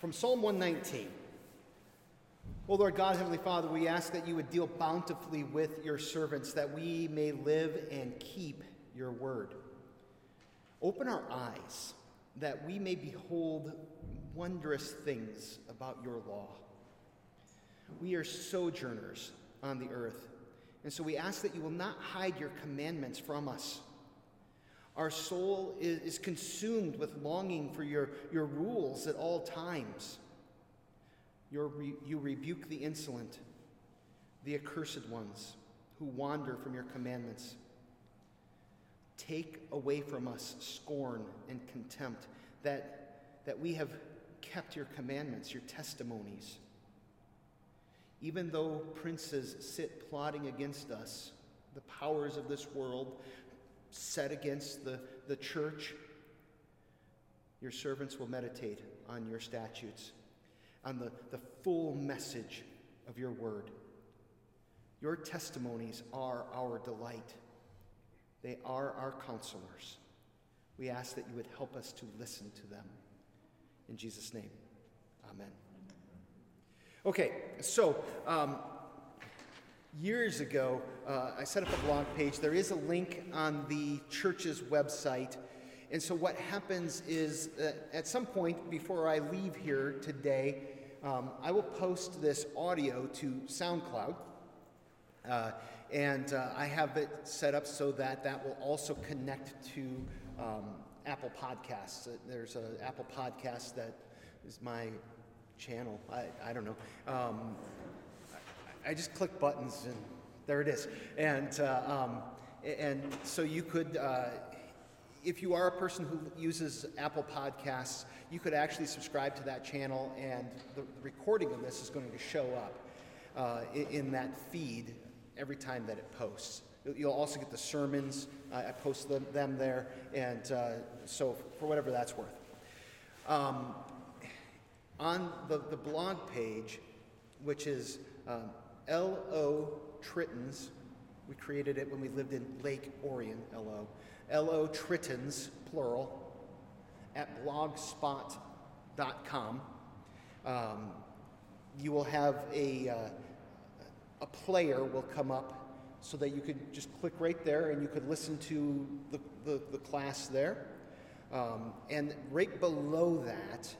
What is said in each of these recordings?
From Psalm 119. O Lord God, Heavenly Father, we ask that you would deal bountifully with your servants, that we may live and keep your word. Open our eyes, that we may behold wondrous things about your law. We are sojourners on the earth, and so we ask that you will not hide your commandments from us. Our soul is, is consumed with longing for your, your rules at all times. Re, you rebuke the insolent, the accursed ones who wander from your commandments. Take away from us scorn and contempt, that, that we have kept your commandments, your testimonies. Even though princes sit plotting against us, the powers of this world set against the, the church, your servants will meditate on your statutes, on the, the full message of your word. Your testimonies are our delight, they are our counselors. We ask that you would help us to listen to them. In Jesus' name, amen. Okay, so um, years ago, uh, I set up a blog page. There is a link on the church's website. And so, what happens is at some point before I leave here today, um, I will post this audio to SoundCloud. Uh, and uh, I have it set up so that that will also connect to um, Apple Podcasts. There's an Apple Podcast that is my channel. I, I don't know. Um, I just click buttons and there it is. And, uh, um, and so you could, uh, if you are a person who uses Apple Podcasts, you could actually subscribe to that channel, and the, recording of this is going to show up uh, in, that feed every time that it posts. You'll also get the sermons. I post them, them there, and uh, so for whatever that's worth. Um, on the, the blog page, which is um, L.O. Trittons. We created it when we lived in Lake Orion, L.O. L.O. Plural, at blogspot.com. Um, you will have a, uh, a player will come up so that you could just click right there and you could listen to the, the, the class there. Um, and right below that,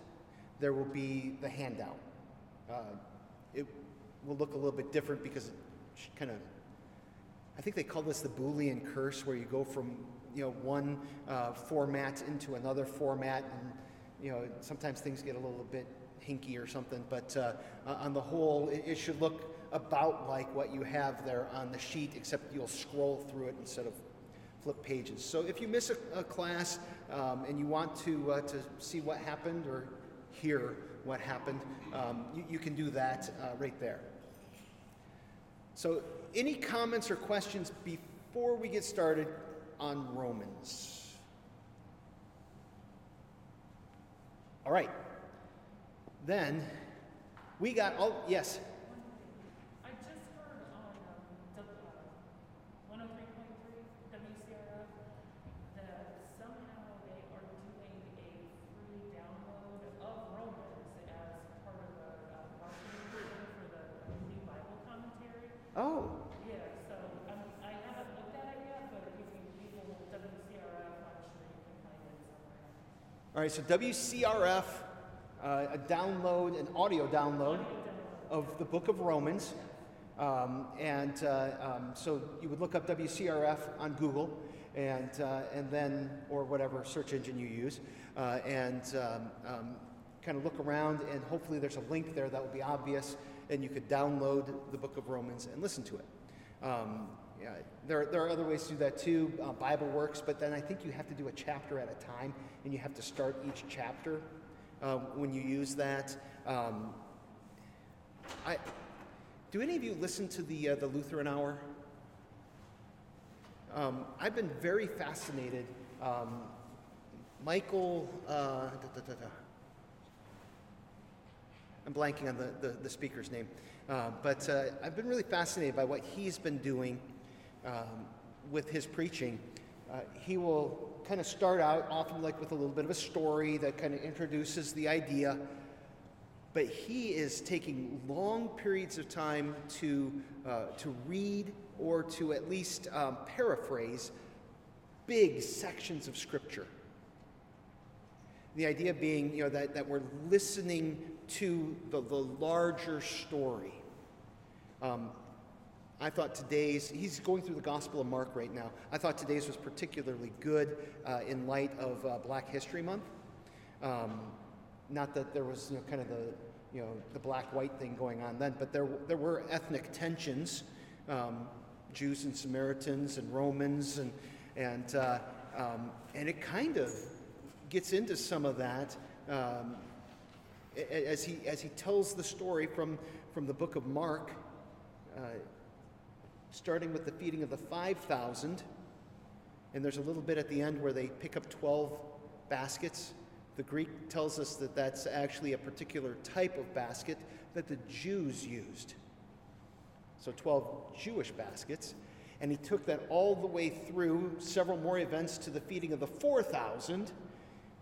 there will be the handout. Uh, it will look a little bit different because it kind of, I think they call this the Boolean curse, where you go from you know one uh, format into another format, and you know sometimes things get a little bit hinky or something. But uh, uh, on the whole, it, it, should look about like what you have there on the sheet, except you'll scroll through it instead of flip pages. So if you miss a, a class um, and you want to uh, to see what happened or hear what happened, um, you, you, can do that uh, right there. So, any comments or questions before we get started on Romans? All right. Then we got, oh, yes. All right, so WCRF, uh, a download, an audio download of the book of Romans. Um, and uh, um, so you would look up WCRF on Google and, uh, and then, or whatever search engine you use, uh, and um, um, kind of look around, and hopefully there's a link there that will be obvious, and you could download the book of Romans and listen to it. Yeah, there, there are other ways to do that too. Uh, Bible works, but then I think you have to do a chapter at a time, and you have to start each chapter uh, when you use that. Um, I, do any of you listen to the, uh, the Lutheran Hour? Um, I've been very fascinated. Um, Michael, uh, da, da, da, I'm blanking on the, the, the speaker's name, uh, but uh, I've been really fascinated by what he's been doing um, with his preaching. Uh, he will kind of start out often like with a little bit of a story that kind of introduces the idea, but he is taking long periods of time to, uh, to read or to at least um, paraphrase big sections of Scripture. The idea being, you know, that, that we're listening to the, the larger story. Um, I thought today's, he's going through the Gospel of Mark right now. I thought today's was particularly good uh, in light of uh, Black History Month. Um, not that there was, you know, kind of the, you know, the black-white thing going on then, but there, there were ethnic tensions, um, Jews and Samaritans and Romans, and, and, uh, um, and it kind of gets into some of that um, as, he, as he tells the story from, from the book of Mark, uh, starting with the feeding of the 5,000. And there's a little bit at the end where they pick up 12 baskets. The Greek tells us that that's actually a particular type of basket that the Jews used. So 12 Jewish baskets. And he took that all the way through several more events to the feeding of the 4,000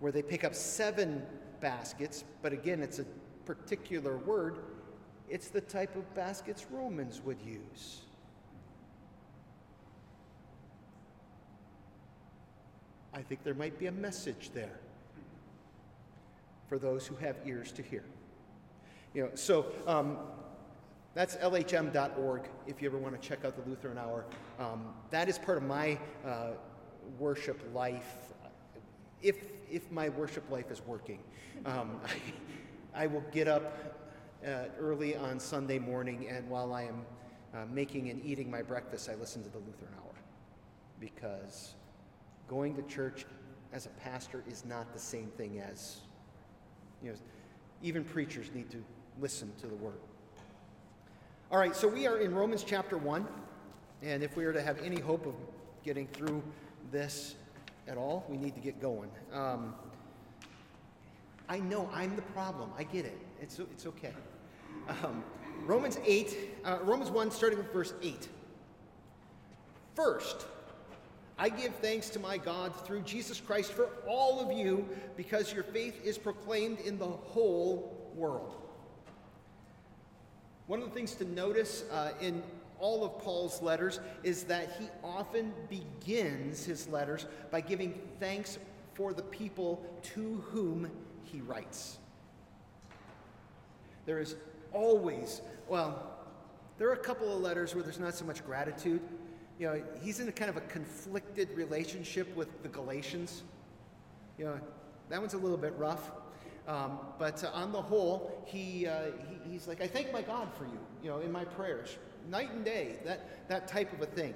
where they pick up seven baskets, but again, it's a particular word. It's the type of baskets Romans would use. I think there might be a message there for those who have ears to hear. You know, so um, that's lhm.org if you ever want to check out the Lutheran Hour. Um, that is part of my uh, worship life. If if my worship life is working. Um, I, I, will get up uh, early on Sunday morning, and while I am uh, making and eating my breakfast, I listen to the Lutheran Hour because going to church as a pastor is not the same thing as, you know, even preachers need to listen to the word. All right, so we are in Romans chapter 1, and if we are to have any hope of getting through this at all, we need to get going. Um, I know I'm the problem. I get it. It's, it's okay. Um, Romans 8, uh, Romans 1, starting with verse 8. First, I give thanks to my God through Jesus Christ for all of you because your faith is proclaimed in the whole world. One of the things to notice uh, in all of Paul's letters is that he often begins his letters by giving thanks for the people to whom he writes. There is always, well, there are a couple of letters where there's not so much gratitude. You know, he's in a kind of a conflicted relationship with the Galatians. You know, that one's a little bit rough. Um, but uh, on the whole, he, uh, he, he's like, I thank my God for you, you know, in my prayers night and day, that, that type of a thing.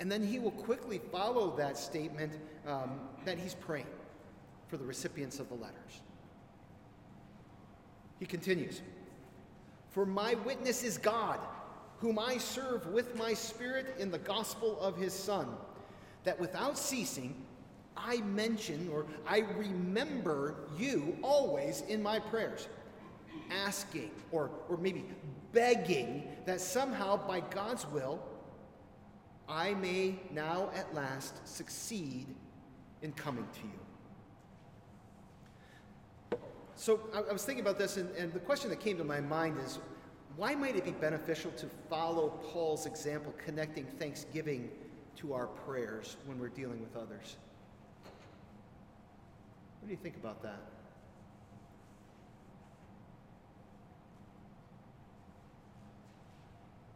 And then he will quickly follow that statement um, that he's praying for the recipients of the letters. He continues For my witness is God, whom I serve with my spirit in the gospel of his Son, that without ceasing, I mention or I remember you always in my prayers, asking or, or maybe begging that somehow, by God's will, I may now at last succeed in coming to you. So I, was thinking about this, and, and the question that came to my mind is why might it be beneficial to follow Paul's example, connecting thanksgiving to our prayers when we're dealing with others? What do you think about that?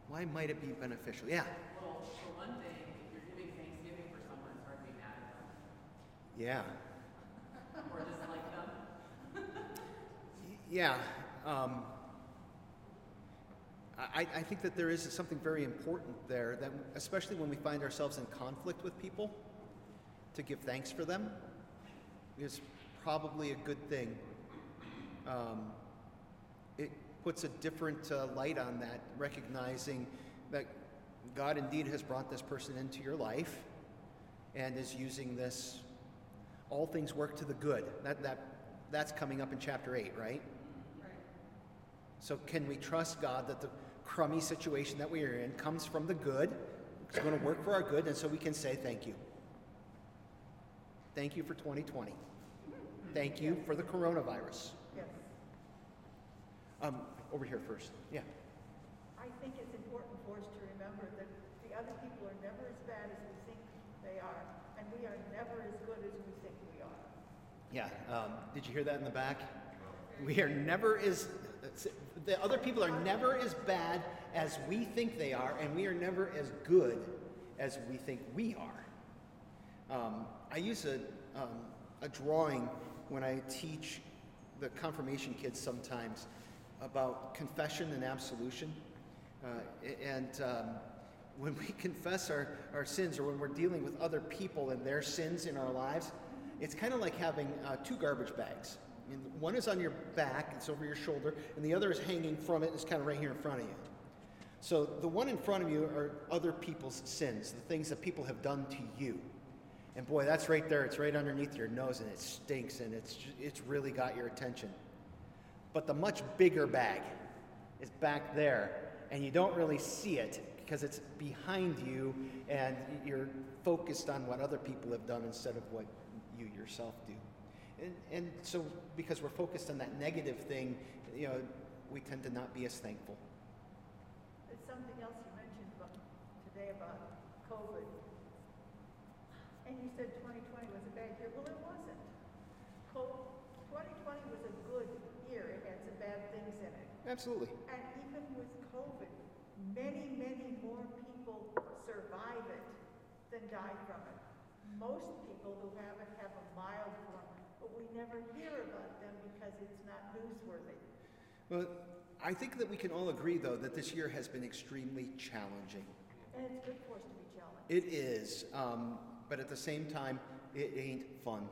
Why might it be beneficial? Yeah. Well, for one thing, if you're giving Thanksgiving for someone, it's hard to be mad at them. Yeah. or dislike them. yeah. Um, I, I think that there is something very important there that, especially when we find ourselves in conflict with people, to give thanks for them is probably a good thing. Um, it puts a different uh, light on that, recognizing that God indeed has brought this person into your life and is using this. All things work to the good. That, that, that's coming up in chapter 8, right? Right. So, can we trust God that the crummy situation that we are in comes from the good? It's going to work for our good, and so we can say thank you. Thank you for 2020. Thank you for the coronavirus. Yes. Um, over here first. Yeah. I think it's important for us to remember that the other people are never as bad as we think they are, and we are never as good as we think we are. Yeah. Um, did you hear that in the back? We are never as, the other people are never as bad as we think they are, and we are never as good as we think we are. Um, I use a, um, a drawing when I teach the confirmation kids sometimes about confession and absolution. Uh, and um, when we confess our, our sins or when we're dealing with other people and their sins in our lives, it's kind of like having uh, two garbage bags. Mean, one is on your back, it's over your shoulder, and the other is hanging from it, it's kind of right here in front of you. So the one in front of you are other people's sins, the things that people have done to you. And boy, that's right there. It's right underneath your nose, and it stinks, and it's it's really got your attention. But the much bigger bag is back there, and you don't really see it because it's behind you, and you're focused on what other people have done instead of what you yourself do. And, and so, because we're focused on that negative thing, you know, we tend to not be as thankful. There's something else you mentioned about, today about COVID. And you said 2020 was a bad year. Well, it wasn't. Co- 2020 was a good year. It had some bad things in it. Absolutely. And even with COVID, many, many more people survive it than die from it. Most people who have it have a mild form, but we never hear about them because it's not newsworthy. Well, I think that we can all agree, though, that this year has been extremely challenging. And it's good for us to be challenged. It is, um, but at the same time, it ain't fun.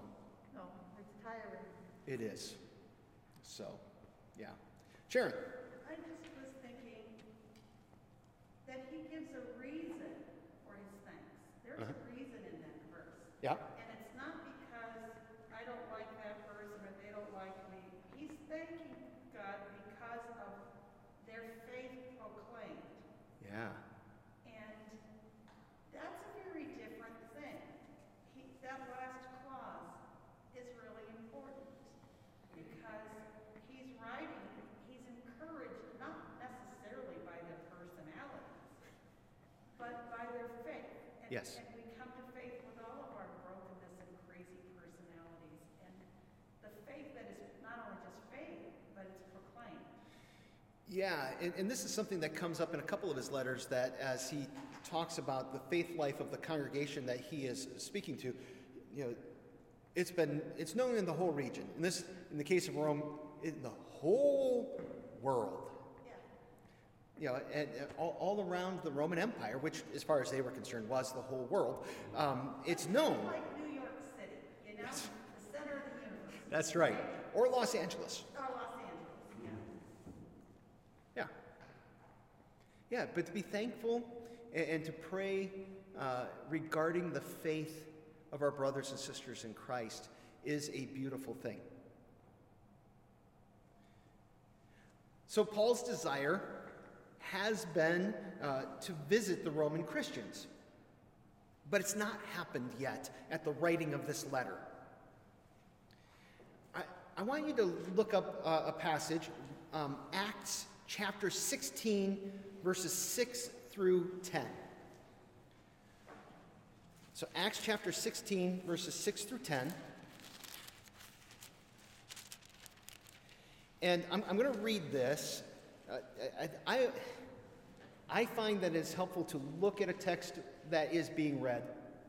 No, it's tiring. It is. So, yeah. Sharon. I just was thinking that he gives a reason for his thanks. There's Uh-huh. a reason in that verse. Yeah. And it's not because I don't like that person or they don't like me. He's thanking God because of their faith proclaimed. Yeah. And that's a very different thing. He, that last clause is really important because he's writing, he's encouraged not necessarily by their personalities, but by their faith. And, Yes. And we come to faith with all of our brokenness and crazy personalities. And the faith that is not only just faith, but it's proclaimed. Yeah, and, and this is something that comes up in a couple of his letters that as he talks about the faith life of the congregation that he is speaking to, you know, it's been it's known in the whole region. In this in the case of Rome, in the whole world. Yeah. You know, and, and all, all around the Roman Empire, which, as far as they were concerned, was the whole world. Um, it's known. Like New York City, you know, the center of the universe. That's right. Or Los Angeles. Or Los Angeles, yeah. Yeah. Yeah, but to be thankful and, and to pray uh, regarding the faith of our brothers and sisters in Christ is a beautiful thing. So, Paul's desire has been uh, to visit the Roman Christians, but it's not happened yet at the writing of this letter. I, I want you to look up uh, a passage, um, Acts chapter 16, verses 6 through 10. So, Acts chapter 16, verses 6 through 10. And I'm, I'm going to read this. Uh, I, I, I find that it's helpful to look at a text that is being read.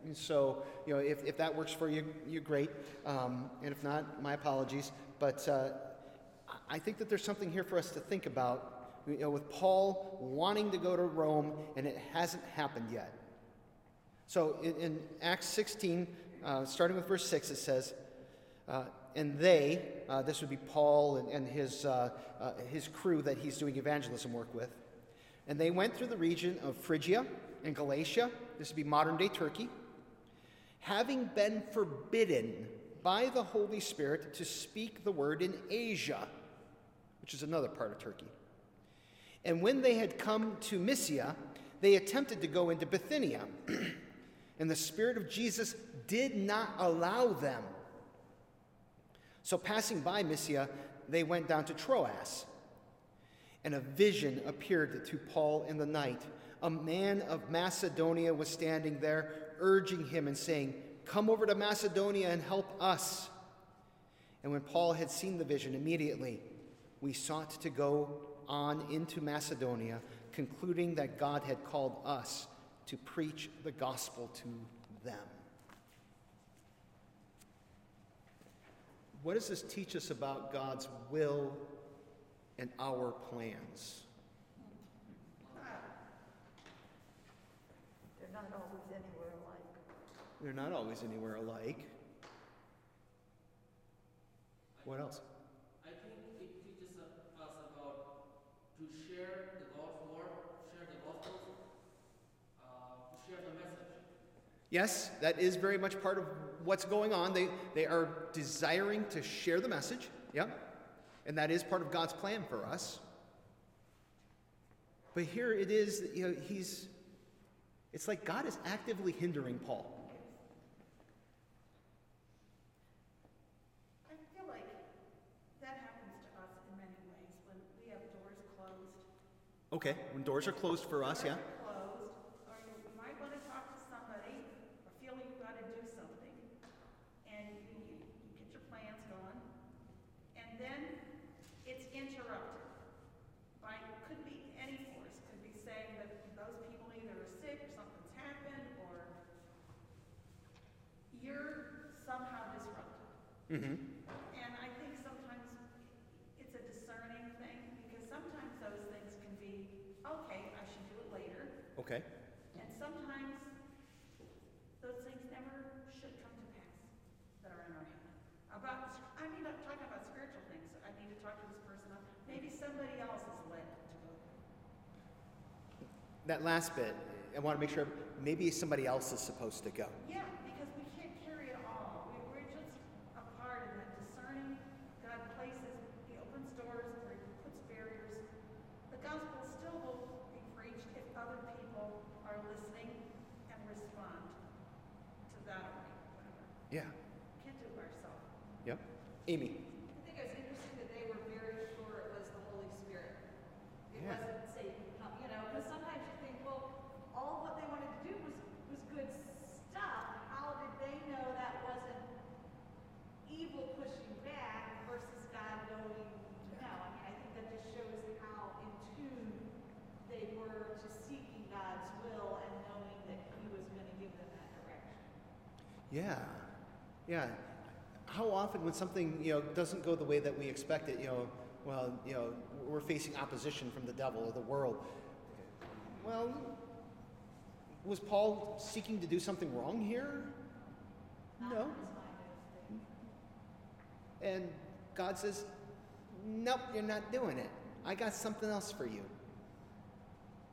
And so, you know, if, if that works for you, you're great. Um, and if not, my apologies. But uh, I think that there's something here for us to think about. You know, with Paul wanting to go to Rome, and it hasn't happened yet. So in, in Acts 16, uh, starting with verse 6, it says, uh, and they, uh, this would be Paul and, and his, uh, uh, his crew that he's doing evangelism work with, and they went through the region of Phrygia and Galatia, this would be modern day Turkey, having been forbidden by the Holy Spirit to speak the word in Asia, which is another part of Turkey. And when they had come to Mysia, they attempted to go into Bithynia, and the Spirit of Jesus did not allow them. So, passing by Mysia, they went down to Troas. And a vision appeared to Paul in the night. A man of Macedonia was standing there, urging him and saying, Come over to Macedonia and help us. And when Paul had seen the vision, immediately we sought to go on into Macedonia, concluding that God had called us to preach the gospel to them. What does this teach us about God's will and our plans? They're not always anywhere alike. They're not always anywhere alike. What else? I think it teaches us about to share the God's word, share the gospel, uh, to share the message. Yes, that is very much part of what's going on. They, they are desiring to share the message. Yeah. And that is part of God's plan for us. But here it is, that, you know, he's, it's like God is actively hindering Paul. I feel like that happens to us in many ways when we have doors closed. Okay, when doors are closed for us, yeah. Doors are Closed, or you you might want to talk to somebody, or feel you've got to do something, and you, you you get your plans going, and then it's interrupted by, could be any force, could be saying that those people either are sick, or something's happened, or you're somehow disrupted. Mm-hmm. And I think sometimes it's a discerning thing, because sometimes those things can be, okay, I should do it later. Okay. And sometimes those things never should come to pass that are in our hand. About, I mean, I'm talking about spiritual things. I need to talk to this person. Maybe somebody else is led to go. That last bit, I want to make sure maybe somebody else is supposed to go. Yeah, because we can't carry it all. We, we're just a part in that discerning. God places, He opens doors, or He puts barriers. The gospel still will be preached if other people are listening and respond to that or whatever. Yeah. Can't do it by ourselves. Yep. Amy. I think it was interesting that they were very sure it was the Holy Spirit. It Yeah. wasn't Satan, come- you know, because sometimes you think, well, all what they wanted to do was, was good stuff. How did they know that wasn't evil pushing back versus God knowing no? I mean, I think that just shows how in tune they were to seeking God's will and knowing that He was going to give them that direction. Yeah. Yeah. How often when something, you know, doesn't go the way that we expect it, you know, well, you know, we're facing opposition from the devil or the world. Well, was Paul seeking to do something wrong here? No. in his mind, I don't think. And God says, Nope, you're not doing it. I got something else for you.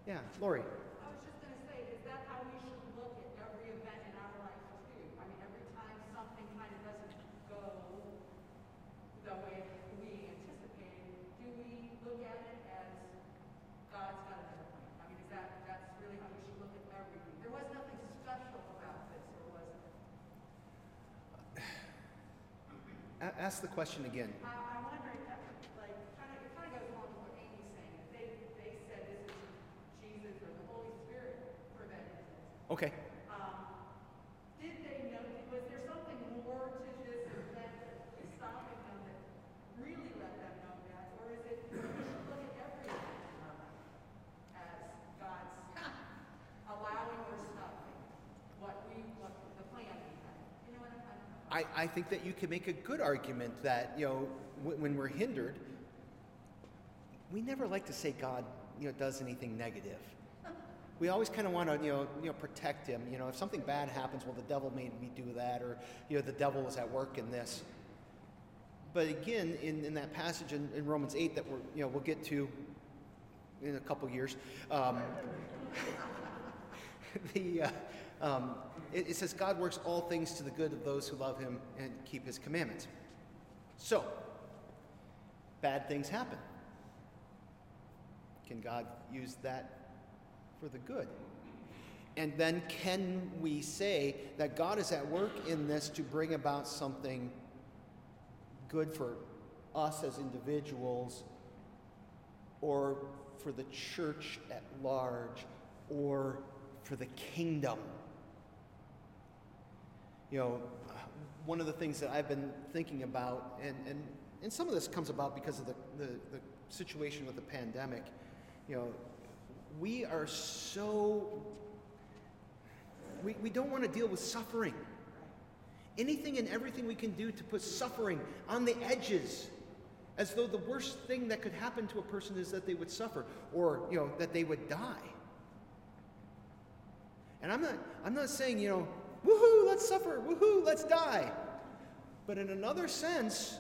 Yeah, Lori. I was just gonna say, is that how we should look at every event in our life too? I mean, every time something kind of doesn't go the way we anticipated, do we look at it as God's got a better plan? I mean, is that, that's really how we should look at everything? There was nothing special about this, or was it? A- ask the question again. I, I'm wondering, that, like, kind of, it kind of goes along with what Amy's saying. If they, they said this is Jesus or the Holy Spirit prevented this, Okay. Um, did they know, was there something more to this event that is stopping them that really let them know that? Or is it, we should look at every event in our life as God's allowing or stopping what we, what the plan we had? You know what I'm, I'm. I, I think that you can make a good argument that, you know, w- when we're hindered, we never like to say God, you know, does anything negative. We always kind of want to, you know, you know, protect him. You know, if something bad happens, well, the devil made me do that, or you know, the devil was at work in this. But again, in, in that passage in, in Romans eight that we're, you know, we'll get to in a couple years, um, the uh, um, it, it says God works all things to the good of those who love Him and keep His commandments. So, bad things happen. Can God use that for the good? And then can we say that God is at work in this to bring about something good for us as individuals or for the church at large or for the kingdom. You know, one of the things that I've been thinking about, and, and, and some of this comes about because of the, the, the situation with the pandemic, you know, we are so, we, we don't want to deal with suffering. Anything and everything we can do to put suffering on the edges as though the worst thing that could happen to a person is that they would suffer or you know that they would die and i'm not i'm not saying you know woohoo let's suffer. Woohoo let's die. But in another sense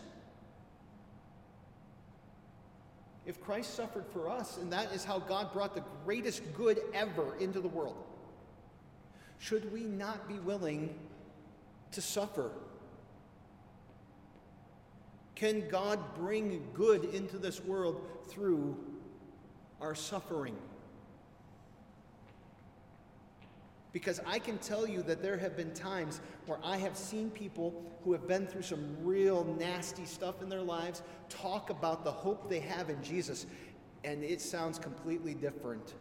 if christ suffered for us and that is how god brought the greatest good ever into the world should we not be willing to suffer? Can God bring good into this world through our suffering? Because I can tell you that there have been times where I have seen people who have been through some real nasty stuff in their lives talk about the hope they have in Jesus, and it sounds completely different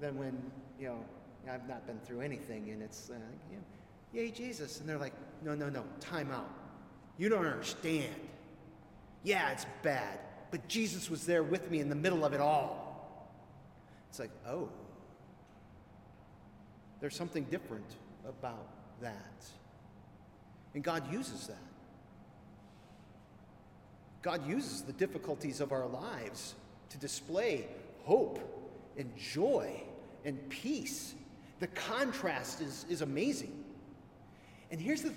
than when, you know, I've not been through anything, and it's, uh, you know, yay, Jesus. And they're like, no, no, no, time out. You don't understand. Yeah, it's bad, but Jesus was there with me in the middle of it all. It's like, oh, there's something different about that. And God uses that. God uses the difficulties of our lives to display hope and joy and peace. The contrast is, is amazing. And here's the,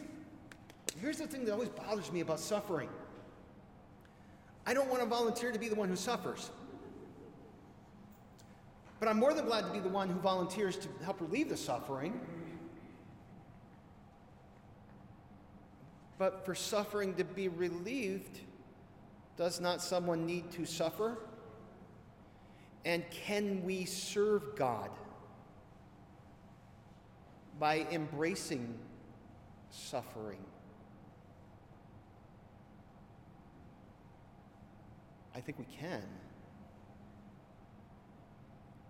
here's the thing that always bothers me about suffering I don't want to volunteer to be the one who suffers. But I'm more than glad to be the one who volunteers to help relieve the suffering. But for suffering to be relieved, does not someone need to suffer? And can we serve God by embracing suffering? I think we can.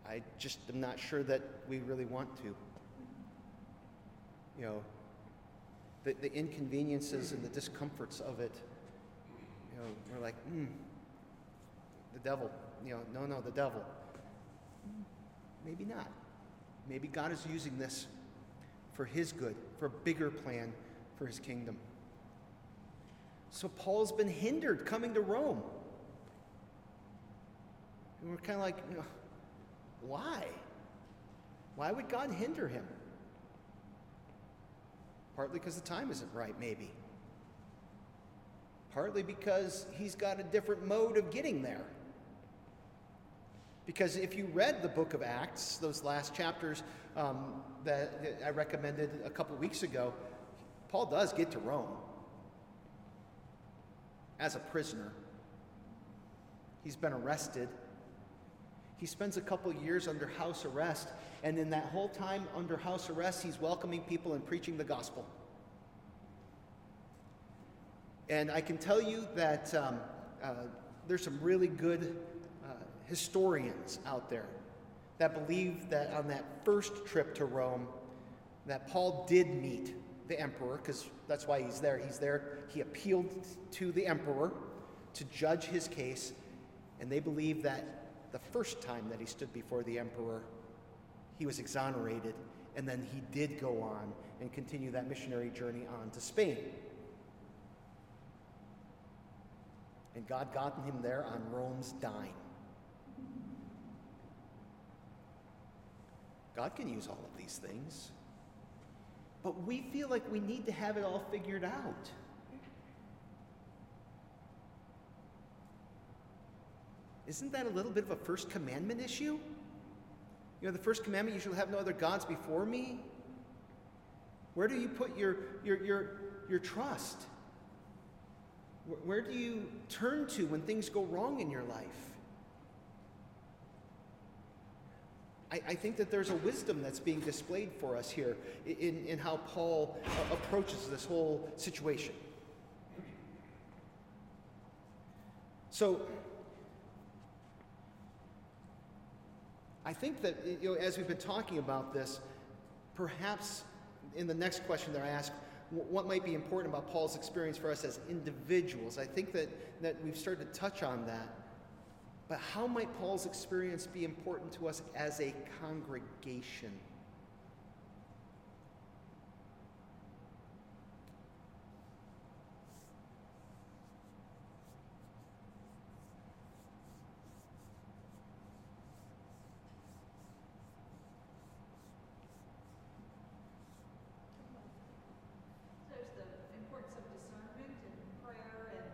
I just am not sure that we really want to. You know, the, the inconveniences and the discomforts of it, you know, we're like, hmm, the devil. You know, no, no, the devil. Maybe not. Maybe God is using this for his good, for a bigger plan for his kingdom. So Paul's been hindered coming to Rome. And we're kind of like, you know, why? Why would God hinder him? Partly because the time isn't right, maybe. Partly because he's got a different mode of getting there. Because if you read the book of Acts, those last chapters um, that I recommended a couple weeks ago, Paul does get to Rome as a prisoner. He's been arrested he spends a couple years under house arrest, and in that whole time under house arrest, he's welcoming people and preaching the gospel. And I can tell you that um, uh, there's some really good uh, historians out there that believe that on that first trip to Rome, that Paul did meet the emperor, because that's why he's there. He's there, he appealed to the emperor to judge his case, and they believe that the first time that he stood before the emperor, he was exonerated, and then he did go on and continue that missionary journey on to Spain. And God got him there on Rome's dime. God can use all of these things. But we feel like we need to have it all figured out. Isn't that a little bit of a first commandment issue? You know, the first commandment, you shall have no other gods before me. Where do you put your, your, your, your trust? Where do you turn to when things go wrong in your life? I, I think that there's a wisdom that's being displayed for us here in, in how Paul uh, approaches this whole situation. I think that, you know, as we've been talking about this, perhaps in the next question that I ask, what might be important about Paul's experience for us as individuals? I think that, that we've started to touch on that. But how might Paul's experience be important to us as a congregation? There's the importance of discernment and prayer and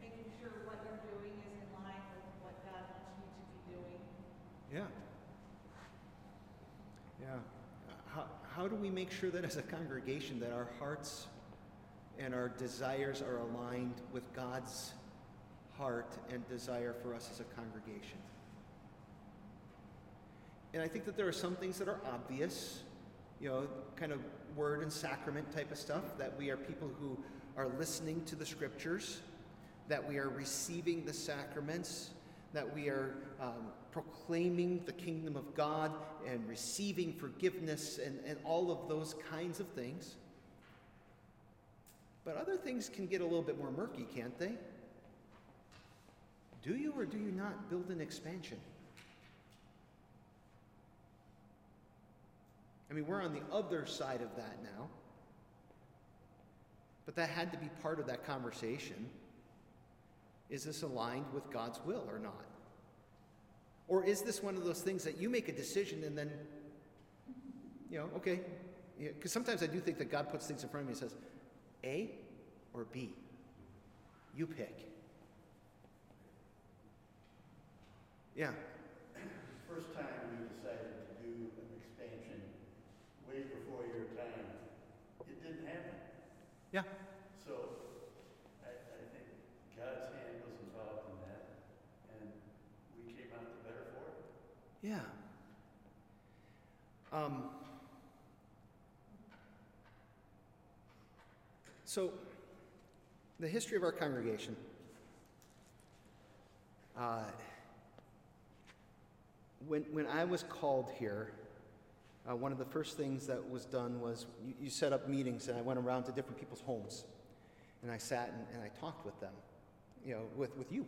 making sure what you're doing is in line with what God wants you to be doing. Yeah. Yeah. How, do we make sure that as a congregation that our hearts and our desires are aligned with God's heart and desire for us as a congregation? And I think that there are some things that are obvious, you know, kind of word and sacrament type of stuff, that we are people who are listening to the scriptures, that we are receiving the sacraments, that we are um, proclaiming the kingdom of God and receiving forgiveness and, and all of those kinds of things. But other things can get a little bit more murky, can't they? Do you or do you not build an expansion? I mean, we're on the other side of that now. But that had to be part of that conversation. Is this aligned with God's will or not? Or is this one of those things that you make a decision and then, you know, okay, because sometimes I do think that God puts things in front of me and says, A or B? You pick. Yeah. First time we decided to do an expansion way before your time, it didn't happen. Yeah. So I, I think God's hand was involved in that, and we came out the better for it. Yeah. Um, so, the history of our congregation. Uh, when, when I was called here, uh, one of the first things that was done was you, you set up meetings, and I went around to different people's homes. And I sat and, and I talked with them, you know, with, with you.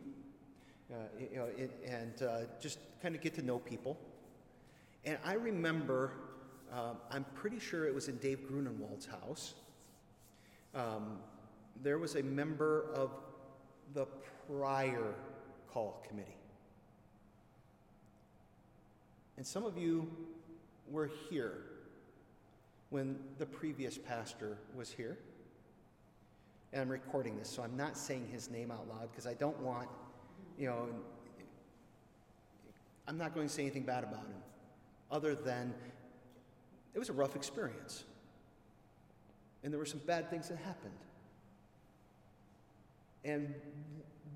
Uh, you know, it, and uh, just kind of get to know people. And I remember, um, I'm pretty sure it was in Dave Grunenwald's house. Um, there was a member of the prior call committee. And some of you were here when the previous pastor was here. And I'm recording this, so I'm not saying his name out loud because I don't want, you know, I'm not going to say anything bad about him, other than it was a rough experience. And there were some bad things that happened. And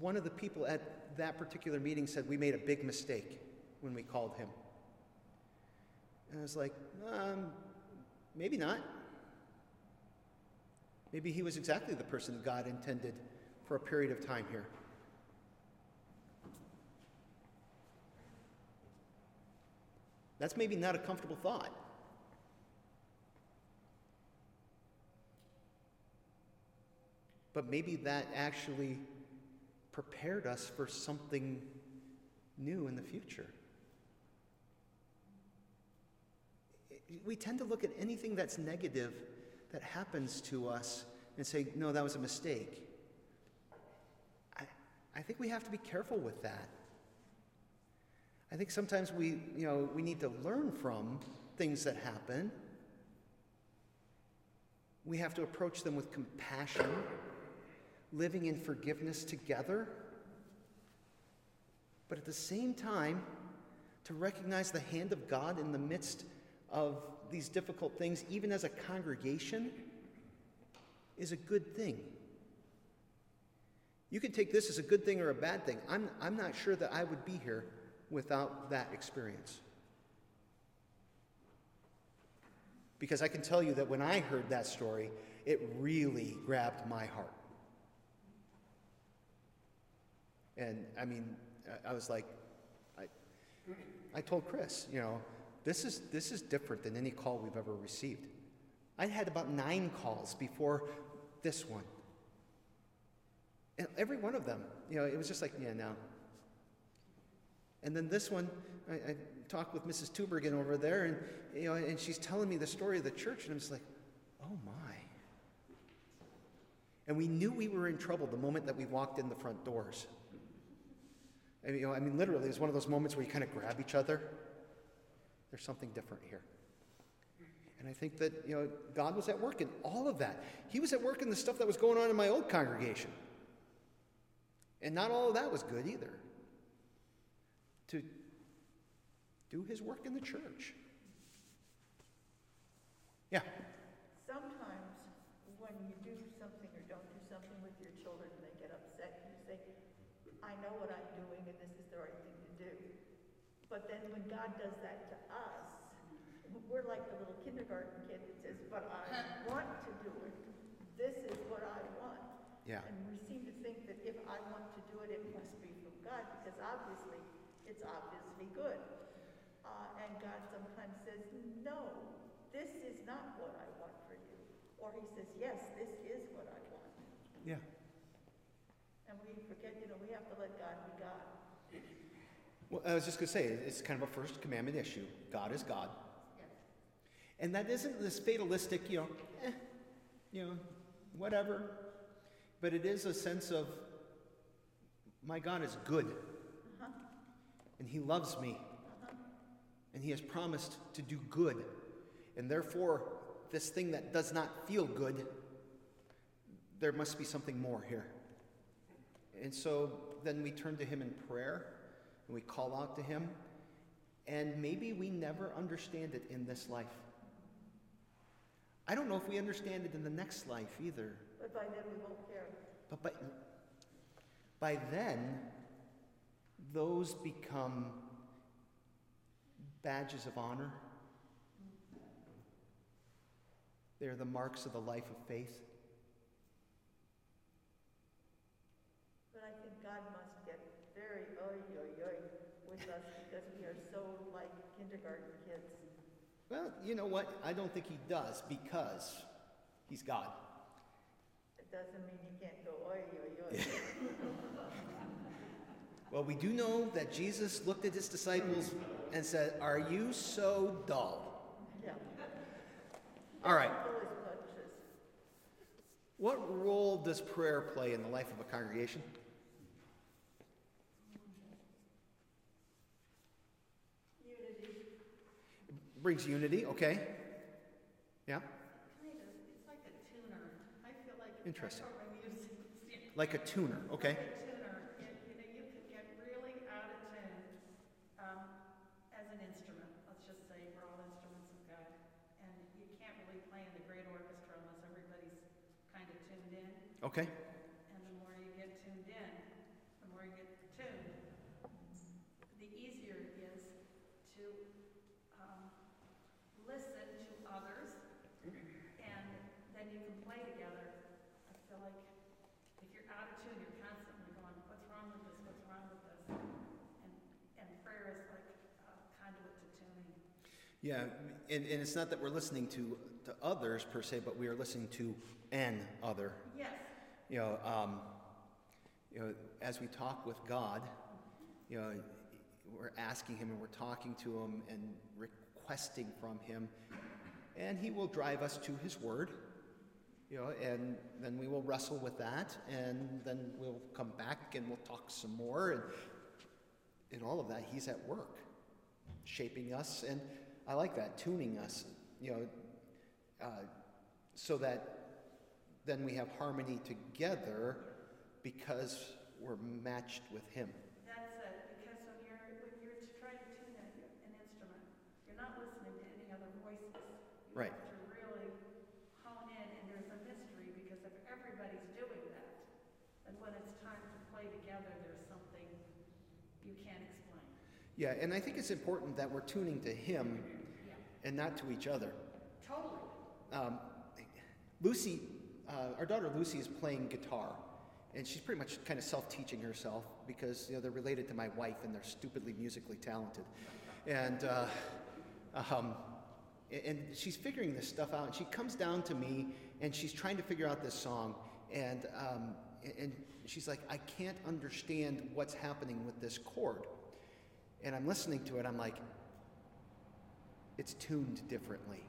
one of the people at that particular meeting said, We made a big mistake when we called him. And I was like, um, maybe not. Maybe he was exactly the person God intended for a period of time here. That's maybe not a comfortable thought. But maybe that actually prepared us for something new in the future. We tend to look at anything that's negative that happens to us and say, no, that was a mistake. I, I think we have to be careful with that. I think sometimes we, you know, we need to learn from things that happen. We have to approach them with compassion, living in forgiveness together. But at the same time, to recognize the hand of God in the midst of these difficult things, even as a congregation, is a good thing. You can take this as a good thing or a bad thing. I'm, I'm not sure that I would be here without that experience. Because I can tell you that when I heard that story, it really grabbed my heart. And I mean, I was like, I, I told Chris, you know, this is, this is different than any call we've ever received. I had about nine calls before this one. And every one of them, you know, it was just like, yeah, no. And then this one, I, I talked with Mrs. Tubergen over there, and, you know, and she's telling me the story of the church, and I'm just like, oh my. And we knew we were in trouble the moment that we walked in the front doors. I mean, you know, I mean, literally, it was one of those moments where you kind of grab each other. There's something different here. And I think that, you know, God was at work in all of that. He was at work in the stuff that was going on in my old congregation. And not all of that was good either. To do his work in the church. Yeah. Sometimes when you do something or don't do something with your children and they get upset, and you say, I know what I'm doing and this is the right thing to do. But then when God does that to us, we're like the little kindergarten kid that says, but I want to do it. This is what I want. Yeah. And we seem to think that if I want to do it, it must be from God, because obviously, it's obviously good. Uh, and God sometimes says, no, this is not what I want for you. Or he says, yes, this is what I want. Yeah. And we forget, you know, we have to let God be God. Well, I was just going to say, it's kind of a first commandment issue. God is God. And that isn't this fatalistic, you know, eh, you know, whatever. But it is a sense of, my God is good. And He loves me. And He has promised to do good. And therefore, this thing that does not feel good, there must be something more here. And so then we turn to Him in prayer and we call out to Him. And maybe we never understand it in this life. I don't know if we understand it in the next life either. But by then we won't care. But by, by then, those become badges of honor. They're the marks of the life of faith. But I think God must get very oy oy oy with us because we are so like kindergarten kids. Well, you know what? I don't think he does because he's God. It doesn't mean you can't go oy oy oy. Well, we do know that Jesus looked at his disciples and said, Are you so dull? Yeah. All right. What role does prayer play in the life of a congregation? Unity. It brings unity, okay? Yeah? It's like a tuner. I feel like. Interesting. That's what my music. Like a tuner, okay? Like a tuner, It- you know, you could get really out of tune, um, as an instrument. Let's just say we're all instruments of God. And you can't really play in the great orchestra unless everybody's kind of tuned in. Okay. And the more you get tuned in, the more you get tuned, the easier it is to um, listen to others, and then you can play together. I feel like if you're out of tune, you're constantly going, "What's wrong with this? What's wrong with this?" And and prayer is like a conduit to tuning. Yeah, and, and it's not that we're listening to, to others per se, but we are listening to an other. Yes. You know, um, you know, as we talk with God, you know, we're asking Him and we're talking to Him and requesting from Him, and He will drive us to His Word. You know, and then we will wrestle with that, and then we'll come back and we'll talk some more, and in all of that, He's at work, shaping us, and I like that, tuning us. You know, uh, so that then we have harmony together because we're matched with Him. That's it, because when you're, when you're trying to tune an, instrument, you're not listening to any other voices. You Right. have to really hone in, and there's a mystery, because if everybody's doing that, then when it's time to play together, there's something you can't explain. Yeah, and I think it's important that we're tuning to Him Yeah. and not to each other. Totally. Um, Lucy, uh, our daughter Lucy, is playing guitar, and she's pretty much kind of self-teaching herself because you know they're related to my wife and they're stupidly musically talented, and uh, um, and she's figuring this stuff out. And she comes down to me and she's trying to figure out this song, and um, and she's like, I can't understand what's happening with this chord, and I'm listening to it. I'm like, it's tuned differently.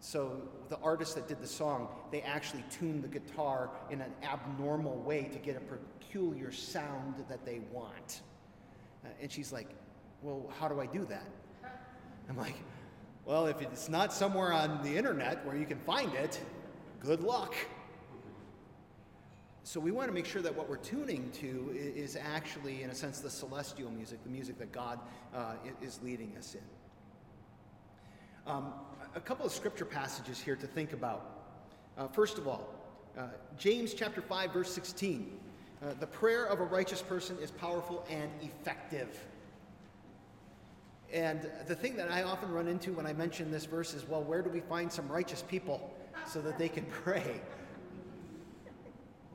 So the artist that did the song, they actually tuned the guitar in an abnormal way to get a peculiar sound that they want. Uh, and she's like, Well, how do I do that? I'm like, Well, if it's not somewhere on the internet where you can find it, good luck. So we want to make sure that what we're tuning to is actually, in a sense, the celestial music, the music that God uh, is leading us in. Um, a couple of scripture passages here to think about. Uh, first of all, uh, James chapter 5, verse 16. Uh, the prayer of a righteous person is powerful and effective. And the thing that I often run into when I mention this verse is well, where do we find some righteous people so that they can pray?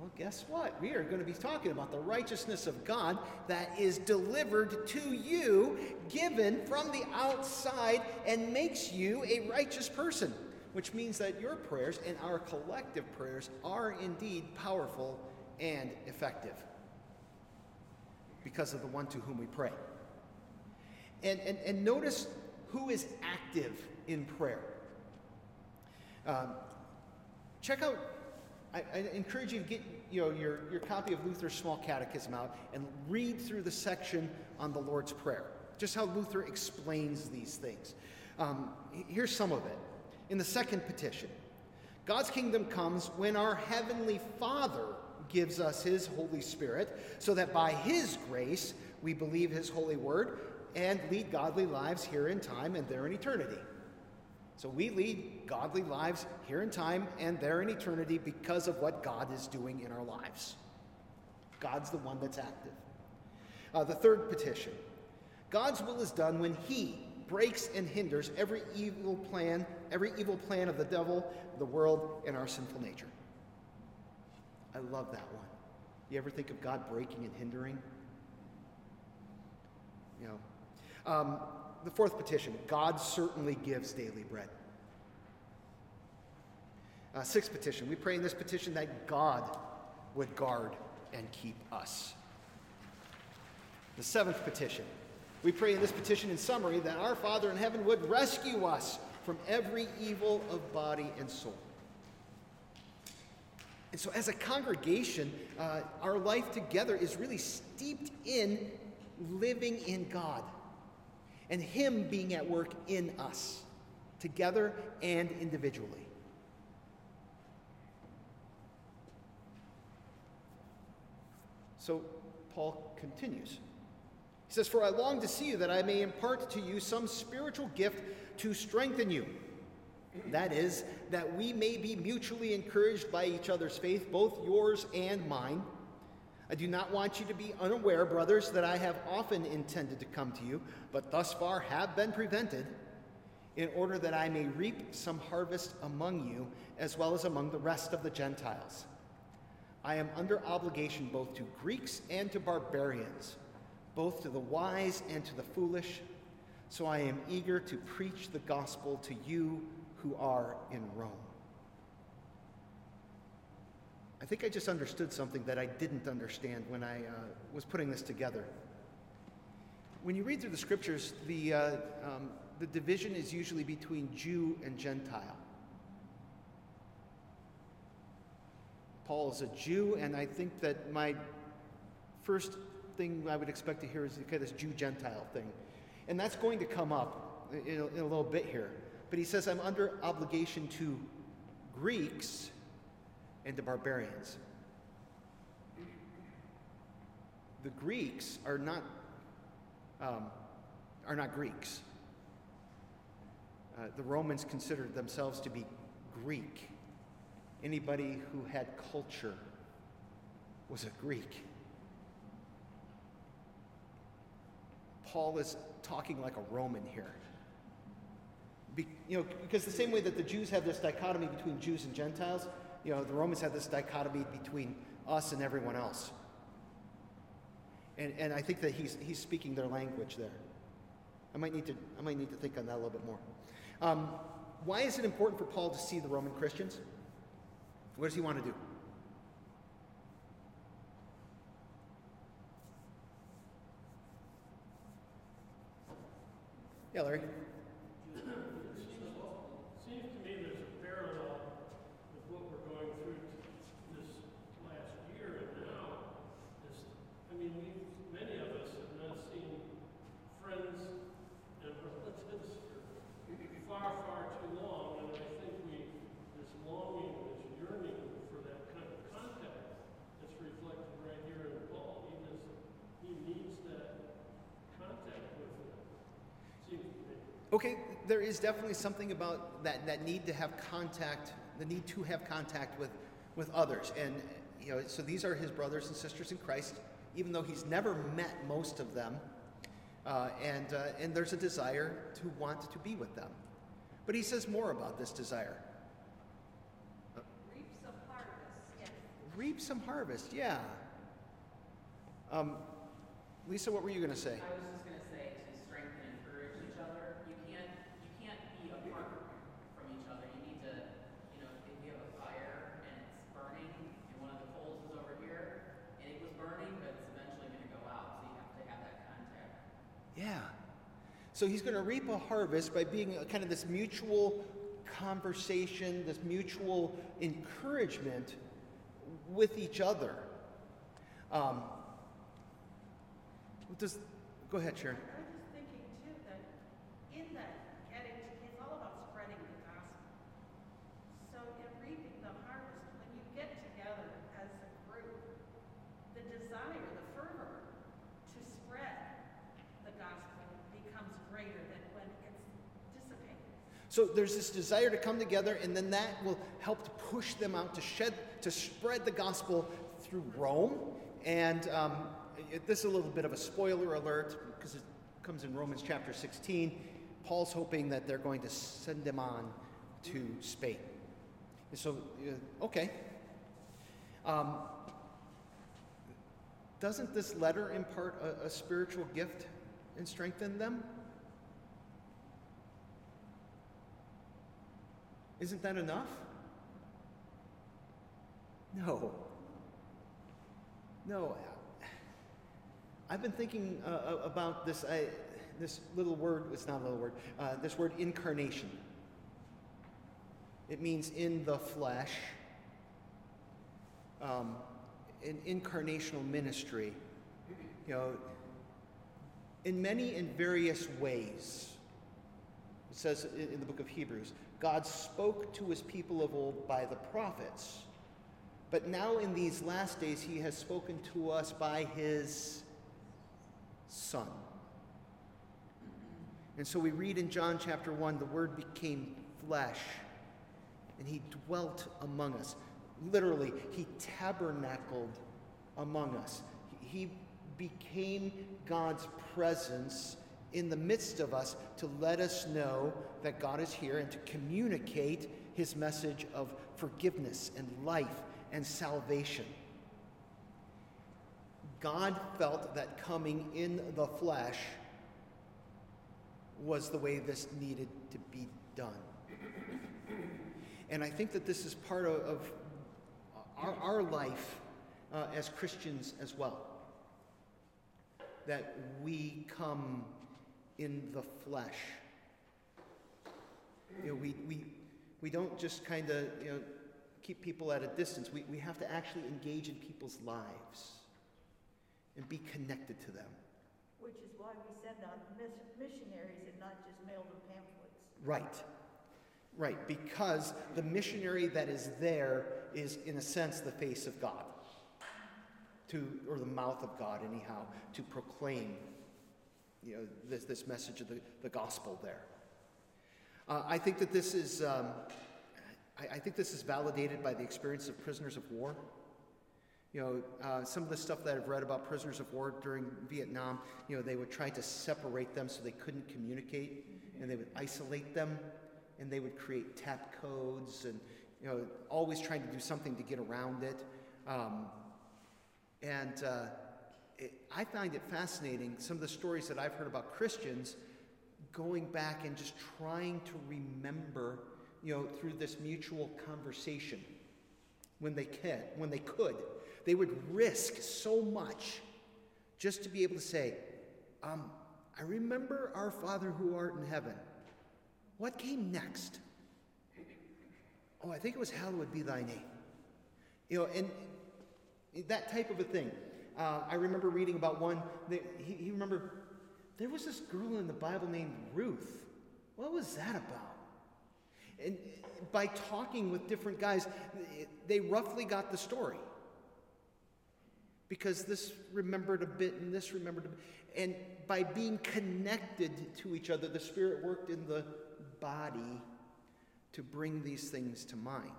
Well, guess what? We are going to be talking about the righteousness of God that is delivered to you, given from the outside, and makes you a righteous person, which means that your prayers and our collective prayers are indeed powerful and effective because of the one to whom we pray. And, and, and notice who is active in prayer. Um, check out I, I, encourage you to get you know, your, your copy of Luther's Small Catechism out and read through the section on the Lord's Prayer, just how Luther explains these things. Um, here's some of it. In the second petition, God's kingdom comes when our Heavenly Father gives us His Holy Spirit, so that by His grace we believe His holy word and lead godly lives here in time and there in eternity. So we lead godly lives here in time and there in eternity because of what God is doing in our lives. God's the one that's active. Uh, the third petition God's will is done when He breaks and hinders every evil plan, every evil plan of the devil, the world, and our sinful nature. I love that one. You ever think of God breaking and hindering? You know. Um, the fourth petition God certainly gives daily bread. Uh, sixth petition we pray in this petition that God would guard and keep us. The seventh petition we pray in this petition, in summary, that our Father in heaven would rescue us from every evil of body and soul. And so, as a congregation, uh, our life together is really steeped in living in God and Him being at work in us, together and individually. So Paul continues. He says, For I long to see you that I may impart to you some spiritual gift to strengthen you. That is, that we may be mutually encouraged by each other's faith, both yours and mine. I do not want you to be unaware, brothers, that I have often intended to come to you, but thus far have been prevented, in order that I may reap some harvest among you, as well as among the rest of the Gentiles. I am under obligation both to Greeks and to barbarians, both to the wise and to the foolish, so I am eager to preach the gospel to you who are in Rome. I think I just understood something that I didn't understand when I uh, was putting this together. When you read through the scriptures, the, uh, um, the division is usually between Jew and Gentile. Paul is a Jew, and I think that my first thing I would expect to hear is kind of this Jew Gentile thing. And that's going to come up in a, in a little bit here. But he says, I'm under obligation to Greeks and the barbarians. The Greeks are not, um, are not Greeks. Uh, the Romans considered themselves to be Greek. Anybody who had culture was a Greek. Paul is talking like a Roman here. Be, you know, because the same way that the Jews have this dichotomy between Jews and Gentiles, you know, the Romans had this dichotomy between us and everyone else. And, and I think that he's, he's speaking their language there. I might, need to, I might need to think on that a little bit more. Um, why is it important for Paul to see the Roman Christians? What does he want to do? Yeah, Larry. Seems to me there's a parallel with what we're going through t- this last year and now. Is, I mean, we, many of us have not seen friends and relatives for far, far too long, and I think we, this longing, this yearning for that kind of contact that's reflected right here in Paul. He just, he needs that contact with them, seems to me. Okay, there is definitely something about that, that need to have contact, the need to have contact with, with others. And, you know, so these are his brothers and sisters in Christ, even though he's never met most of them. Uh, and, uh, and there's a desire to want to be with them. But he says more about this desire. Reap some harvest, yes. Reap some harvest, yeah. Um, Lisa, what were you going to say? I was just gonna say to strengthen and encourage each other. You can't, you can't be apart from each other. You need to, you know, if you have a fire and it's burning and one of the coals is over here and it was burning, but it's eventually gonna go out, so you have to have that contact. Yeah. So he's going to reap a harvest by being kind of this mutual conversation, this mutual encouragement with each other. Um, does, go ahead, Sharon. I was just thinking too, that in that getting, it's all about spreading the gospel. So in reaping the harvest, when you get together as a group, the desire, the fervor to spread the gospel becomes greater than when it's dissipated. So there's this desire to come together, and then that will help to push them out to shed, to spread the gospel through Rome. And um, it- this is a little bit of a spoiler alert because it comes in Romans chapter 16. Paul's hoping that they're going to send them on to Spain. And so, uh, okay. Um, doesn't this letter impart a, a spiritual gift and strengthen them? Isn't that enough? No. No. I've been thinking uh, about this, I, this little word, it's not a little word, uh, this word incarnation. It means in the flesh. Um, in incarnational ministry, you know, in many and various ways. It says in the book of Hebrews God spoke to his people of old by the prophets, but now in these last days he has spoken to us by his Son. And so we read in John chapter 1 the Word became flesh and he dwelt among us. Literally, he tabernacled among us. He became God's presence in the midst of us to let us know that God is here and to communicate his message of forgiveness and life and salvation. God felt that coming in the flesh was the way this needed to be done. And I think that this is part of, of our, our life uh, as Christians as well. That we come in the flesh. You know, we, we, we don't just kind of, you know, keep people at a distance. We, we have to actually engage in people's lives and be connected to them. Which is why we send out mis- missionaries and not just mail them pamphlets. Right. Right. Because the missionary that is there is, in a sense, the face of God. To, or the mouth of God, anyhow, to proclaim you know, this, this message of the, the gospel there. Uh, I think that this is, um, I, I think this is validated by the experience of prisoners of war. You know, uh, some of the stuff that I've read about prisoners of war during Vietnam, you know, they would try to separate them so they couldn't communicate, and they would isolate them, and they would create tap codes, and you know, always trying to do something to get around it. Um, And uh, it, I find it fascinating some of the stories that I've heard about Christians going back and just trying to remember, you know, through this mutual conversation when they can, when they could. They would risk so much just to be able to say, um, I remember our Father who art in heaven. What came next? Oh, I think it was hallowed be thy name. You know, and that type of a thing. Uh, I remember reading about one, that he, he remembered there was this girl in the Bible named Ruth. What was that about? And by talking with different guys, they roughly got the story. Because this remembered a bit and this remembered a bit. And by being connected to each other, the Spirit worked in the body to bring these things to mind.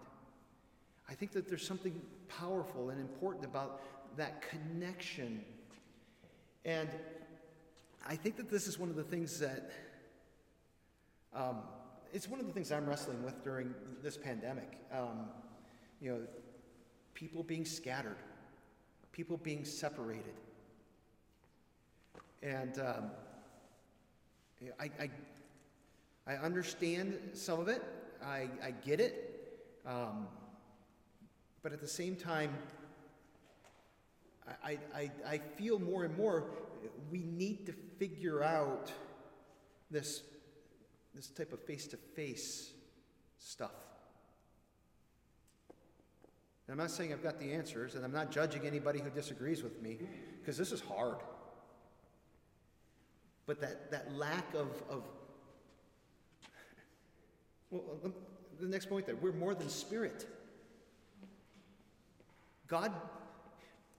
I think that there's something powerful and important about that connection. And I think that this is one of the things that, um, it's one of the things I'm wrestling with during this pandemic. Um, you know, people being scattered, people being separated. And um, I, I, I, understand some of it, I, I get it. Um, but at the same time, I, I, I feel more and more we need to figure out this, this type of face to face stuff. And I'm not saying I've got the answers, and I'm not judging anybody who disagrees with me, because this is hard. But that, that lack of, of well, the next point there, we're more than spirit. God,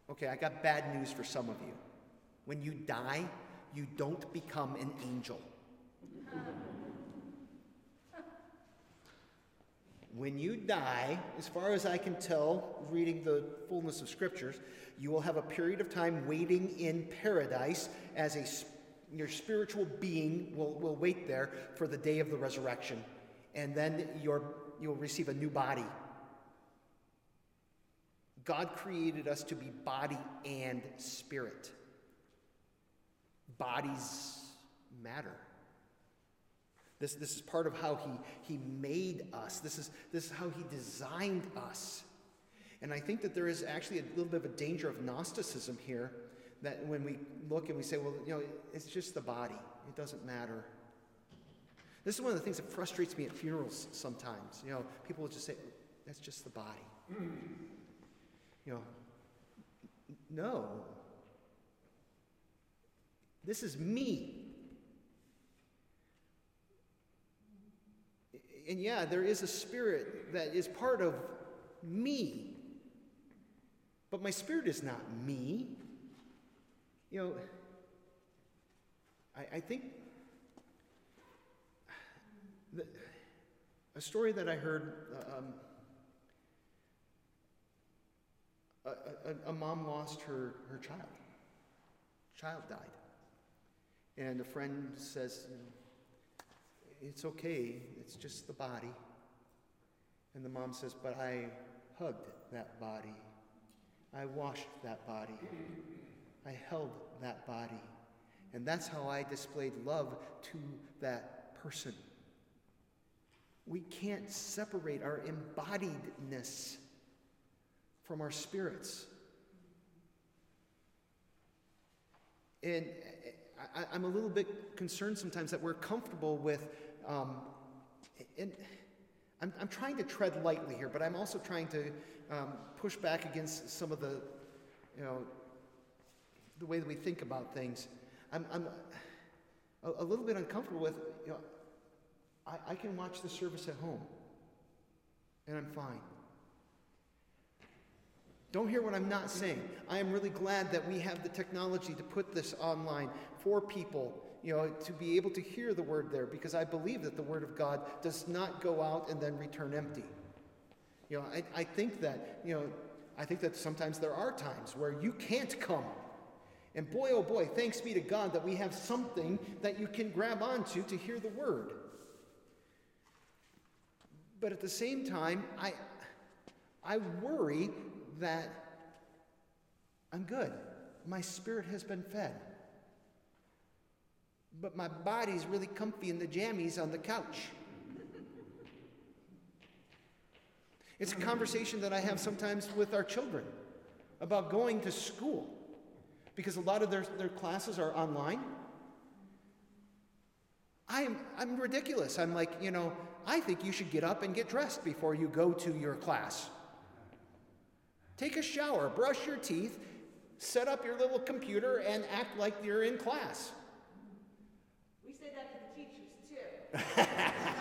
okay, I got bad news for some of you. When you die, you don't become an angel. when you die, as far as I can tell, reading the fullness of scriptures, you will have a period of time waiting in paradise as a your spiritual being will, will wait there for the day of the resurrection. And then you you'll receive a new body God created us to be body and spirit. Bodies matter. This, this is part of how he, he made us. This is, this is how he designed us. And I think that there is actually a little bit of a danger of Gnosticism here that when we look and we say, well, you know, it's just the body, it doesn't matter. This is one of the things that frustrates me at funerals sometimes. You know, people will just say, that's just the body. Mm. You know, no. This is me. And yeah, there is a spirit that is part of me. But my spirit is not me. You know, I, I think the, a story that I heard um, a, a, mom lost her, her child. Child died. And a friend says, It's okay, it's just the body. And the mom says, But I hugged that body. I washed that body. I held that body. And that's how I displayed love to that person. We can't separate our embodiedness from our spirits. And I, am a little bit concerned sometimes that we're comfortable with, um, and I'm, I'm, trying to tread lightly here, but I'm also trying to um, push back against some of the, you know, the way that we think about things. I'm, I'm a, a, little bit uncomfortable with, you know, I, I can watch the service at home, and I'm fine. Don't hear what I'm not saying. I am really glad that we have the technology to put this online for people, you know, to be able to hear the word there because I believe that the word of God does not go out and then return empty. You know, I, I think that, you know, I think that sometimes there are times where you can't come. And boy, oh boy, thanks be to God that we have something that you can grab onto to hear the word. But at the same time, I, I worry that I'm good. My spirit has been fed. But my body's really comfy in the jammies on the couch. It's a conversation that I have sometimes with our children about going to school because a lot of their, their classes are online. I'm, I'm ridiculous. I'm like, you know, I think you should get up and get dressed before you go to your class. Take a shower, brush your teeth, set up your little computer, and act like you're in class. We say that to the teachers too.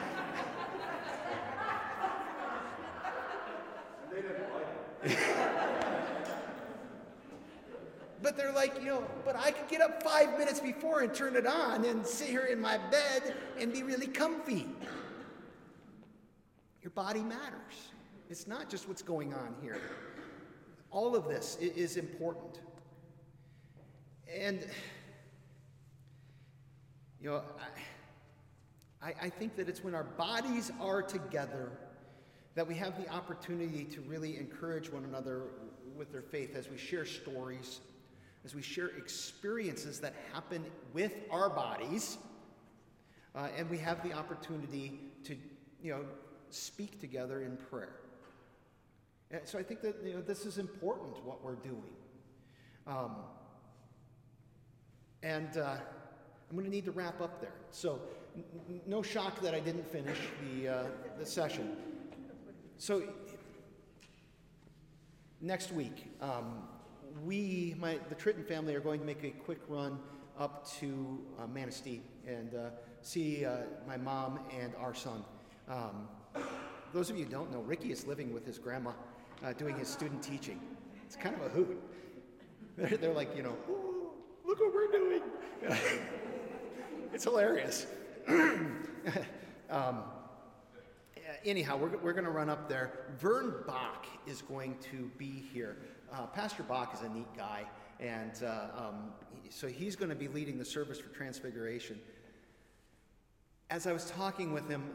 They didn't like it. But they're like, you know, but I could get up five minutes before and turn it on and sit here in my bed and be really comfy. Your body matters. It's not just what's going on here. All of this is important. And, you know, I, I, think that it's when our bodies are together that we have the opportunity to really encourage one another with their faith as we share stories, as we share experiences that happen with our bodies, uh, and we have the opportunity to, you know, speak together in prayer. And so I think that you know this is important what we're doing, um, and uh, I'm going to need to wrap up there. So n- no shock that I didn't finish the uh, the session. So next week, um, we, my, the Tritton family, are going to make a quick run up to uh, Manistee and uh, see uh, my mom and our son. Um, those of you who don't know, Ricky is living with his grandma, uh, doing his student teaching. It's kind of a hoot. They're, they're like, you know, "Ooh, look what we're doing. it's hilarious. um, anyhow, we're, we're going to run up there. Vern Bach is going to be here. Uh, Pastor Bach is a neat guy, and uh, um, so he's going to be leading the service for Transfiguration. As I was talking with him,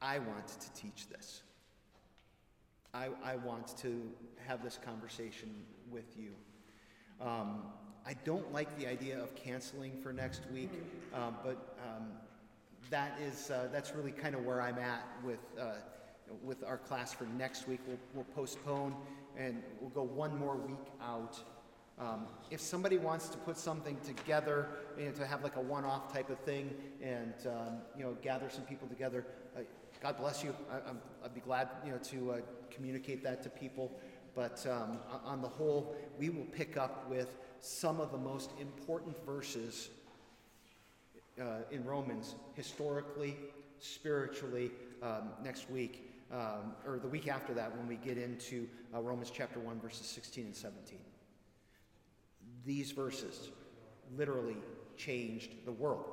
I want to teach this. I, I want to have this conversation with you. Um, I don't like the idea of canceling for next week, uh, but um, that is uh, that's really kind of where I'm at with uh, with our class for next week. We'll, we'll postpone and we'll go one more week out. Um, if somebody wants to put something together, you know, to have like a one-off type of thing, and um, you know, gather some people together, uh, God bless you. I, I'd be glad, you know, to uh, communicate that to people. But um, on the whole, we will pick up with some of the most important verses uh, in Romans, historically, spiritually, um, next week, um, or the week after that when we get into uh, Romans chapter 1, verses 16 and 17. These verses literally changed the world.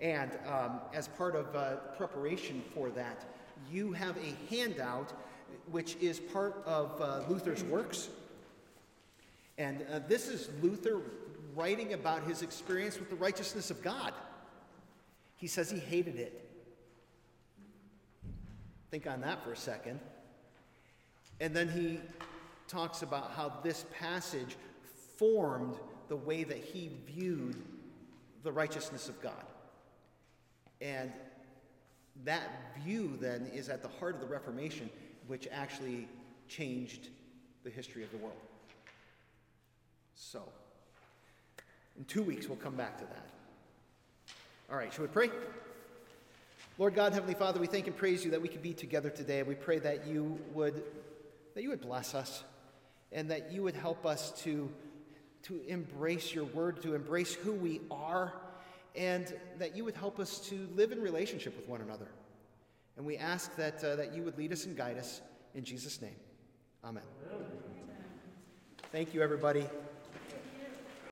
And um, as part of uh, preparation for that, you have a handout which is part of uh, Luther's works. And uh, this is Luther writing about his experience with the righteousness of God. He says he hated it. Think on that for a second. And then he talks about how this passage formed the way that he viewed the righteousness of God. And that view then is at the heart of the Reformation, which actually changed the history of the world. So, in two weeks, we'll come back to that. All right, should we pray? Lord God, Heavenly Father, we thank and praise you that we could be together today. And we pray that you would that you would bless us and that you would help us to, to embrace your word, to embrace who we are, and that you would help us to live in relationship with one another. And we ask that, uh, that you would lead us and guide us in Jesus' name. Amen. Thank you, everybody.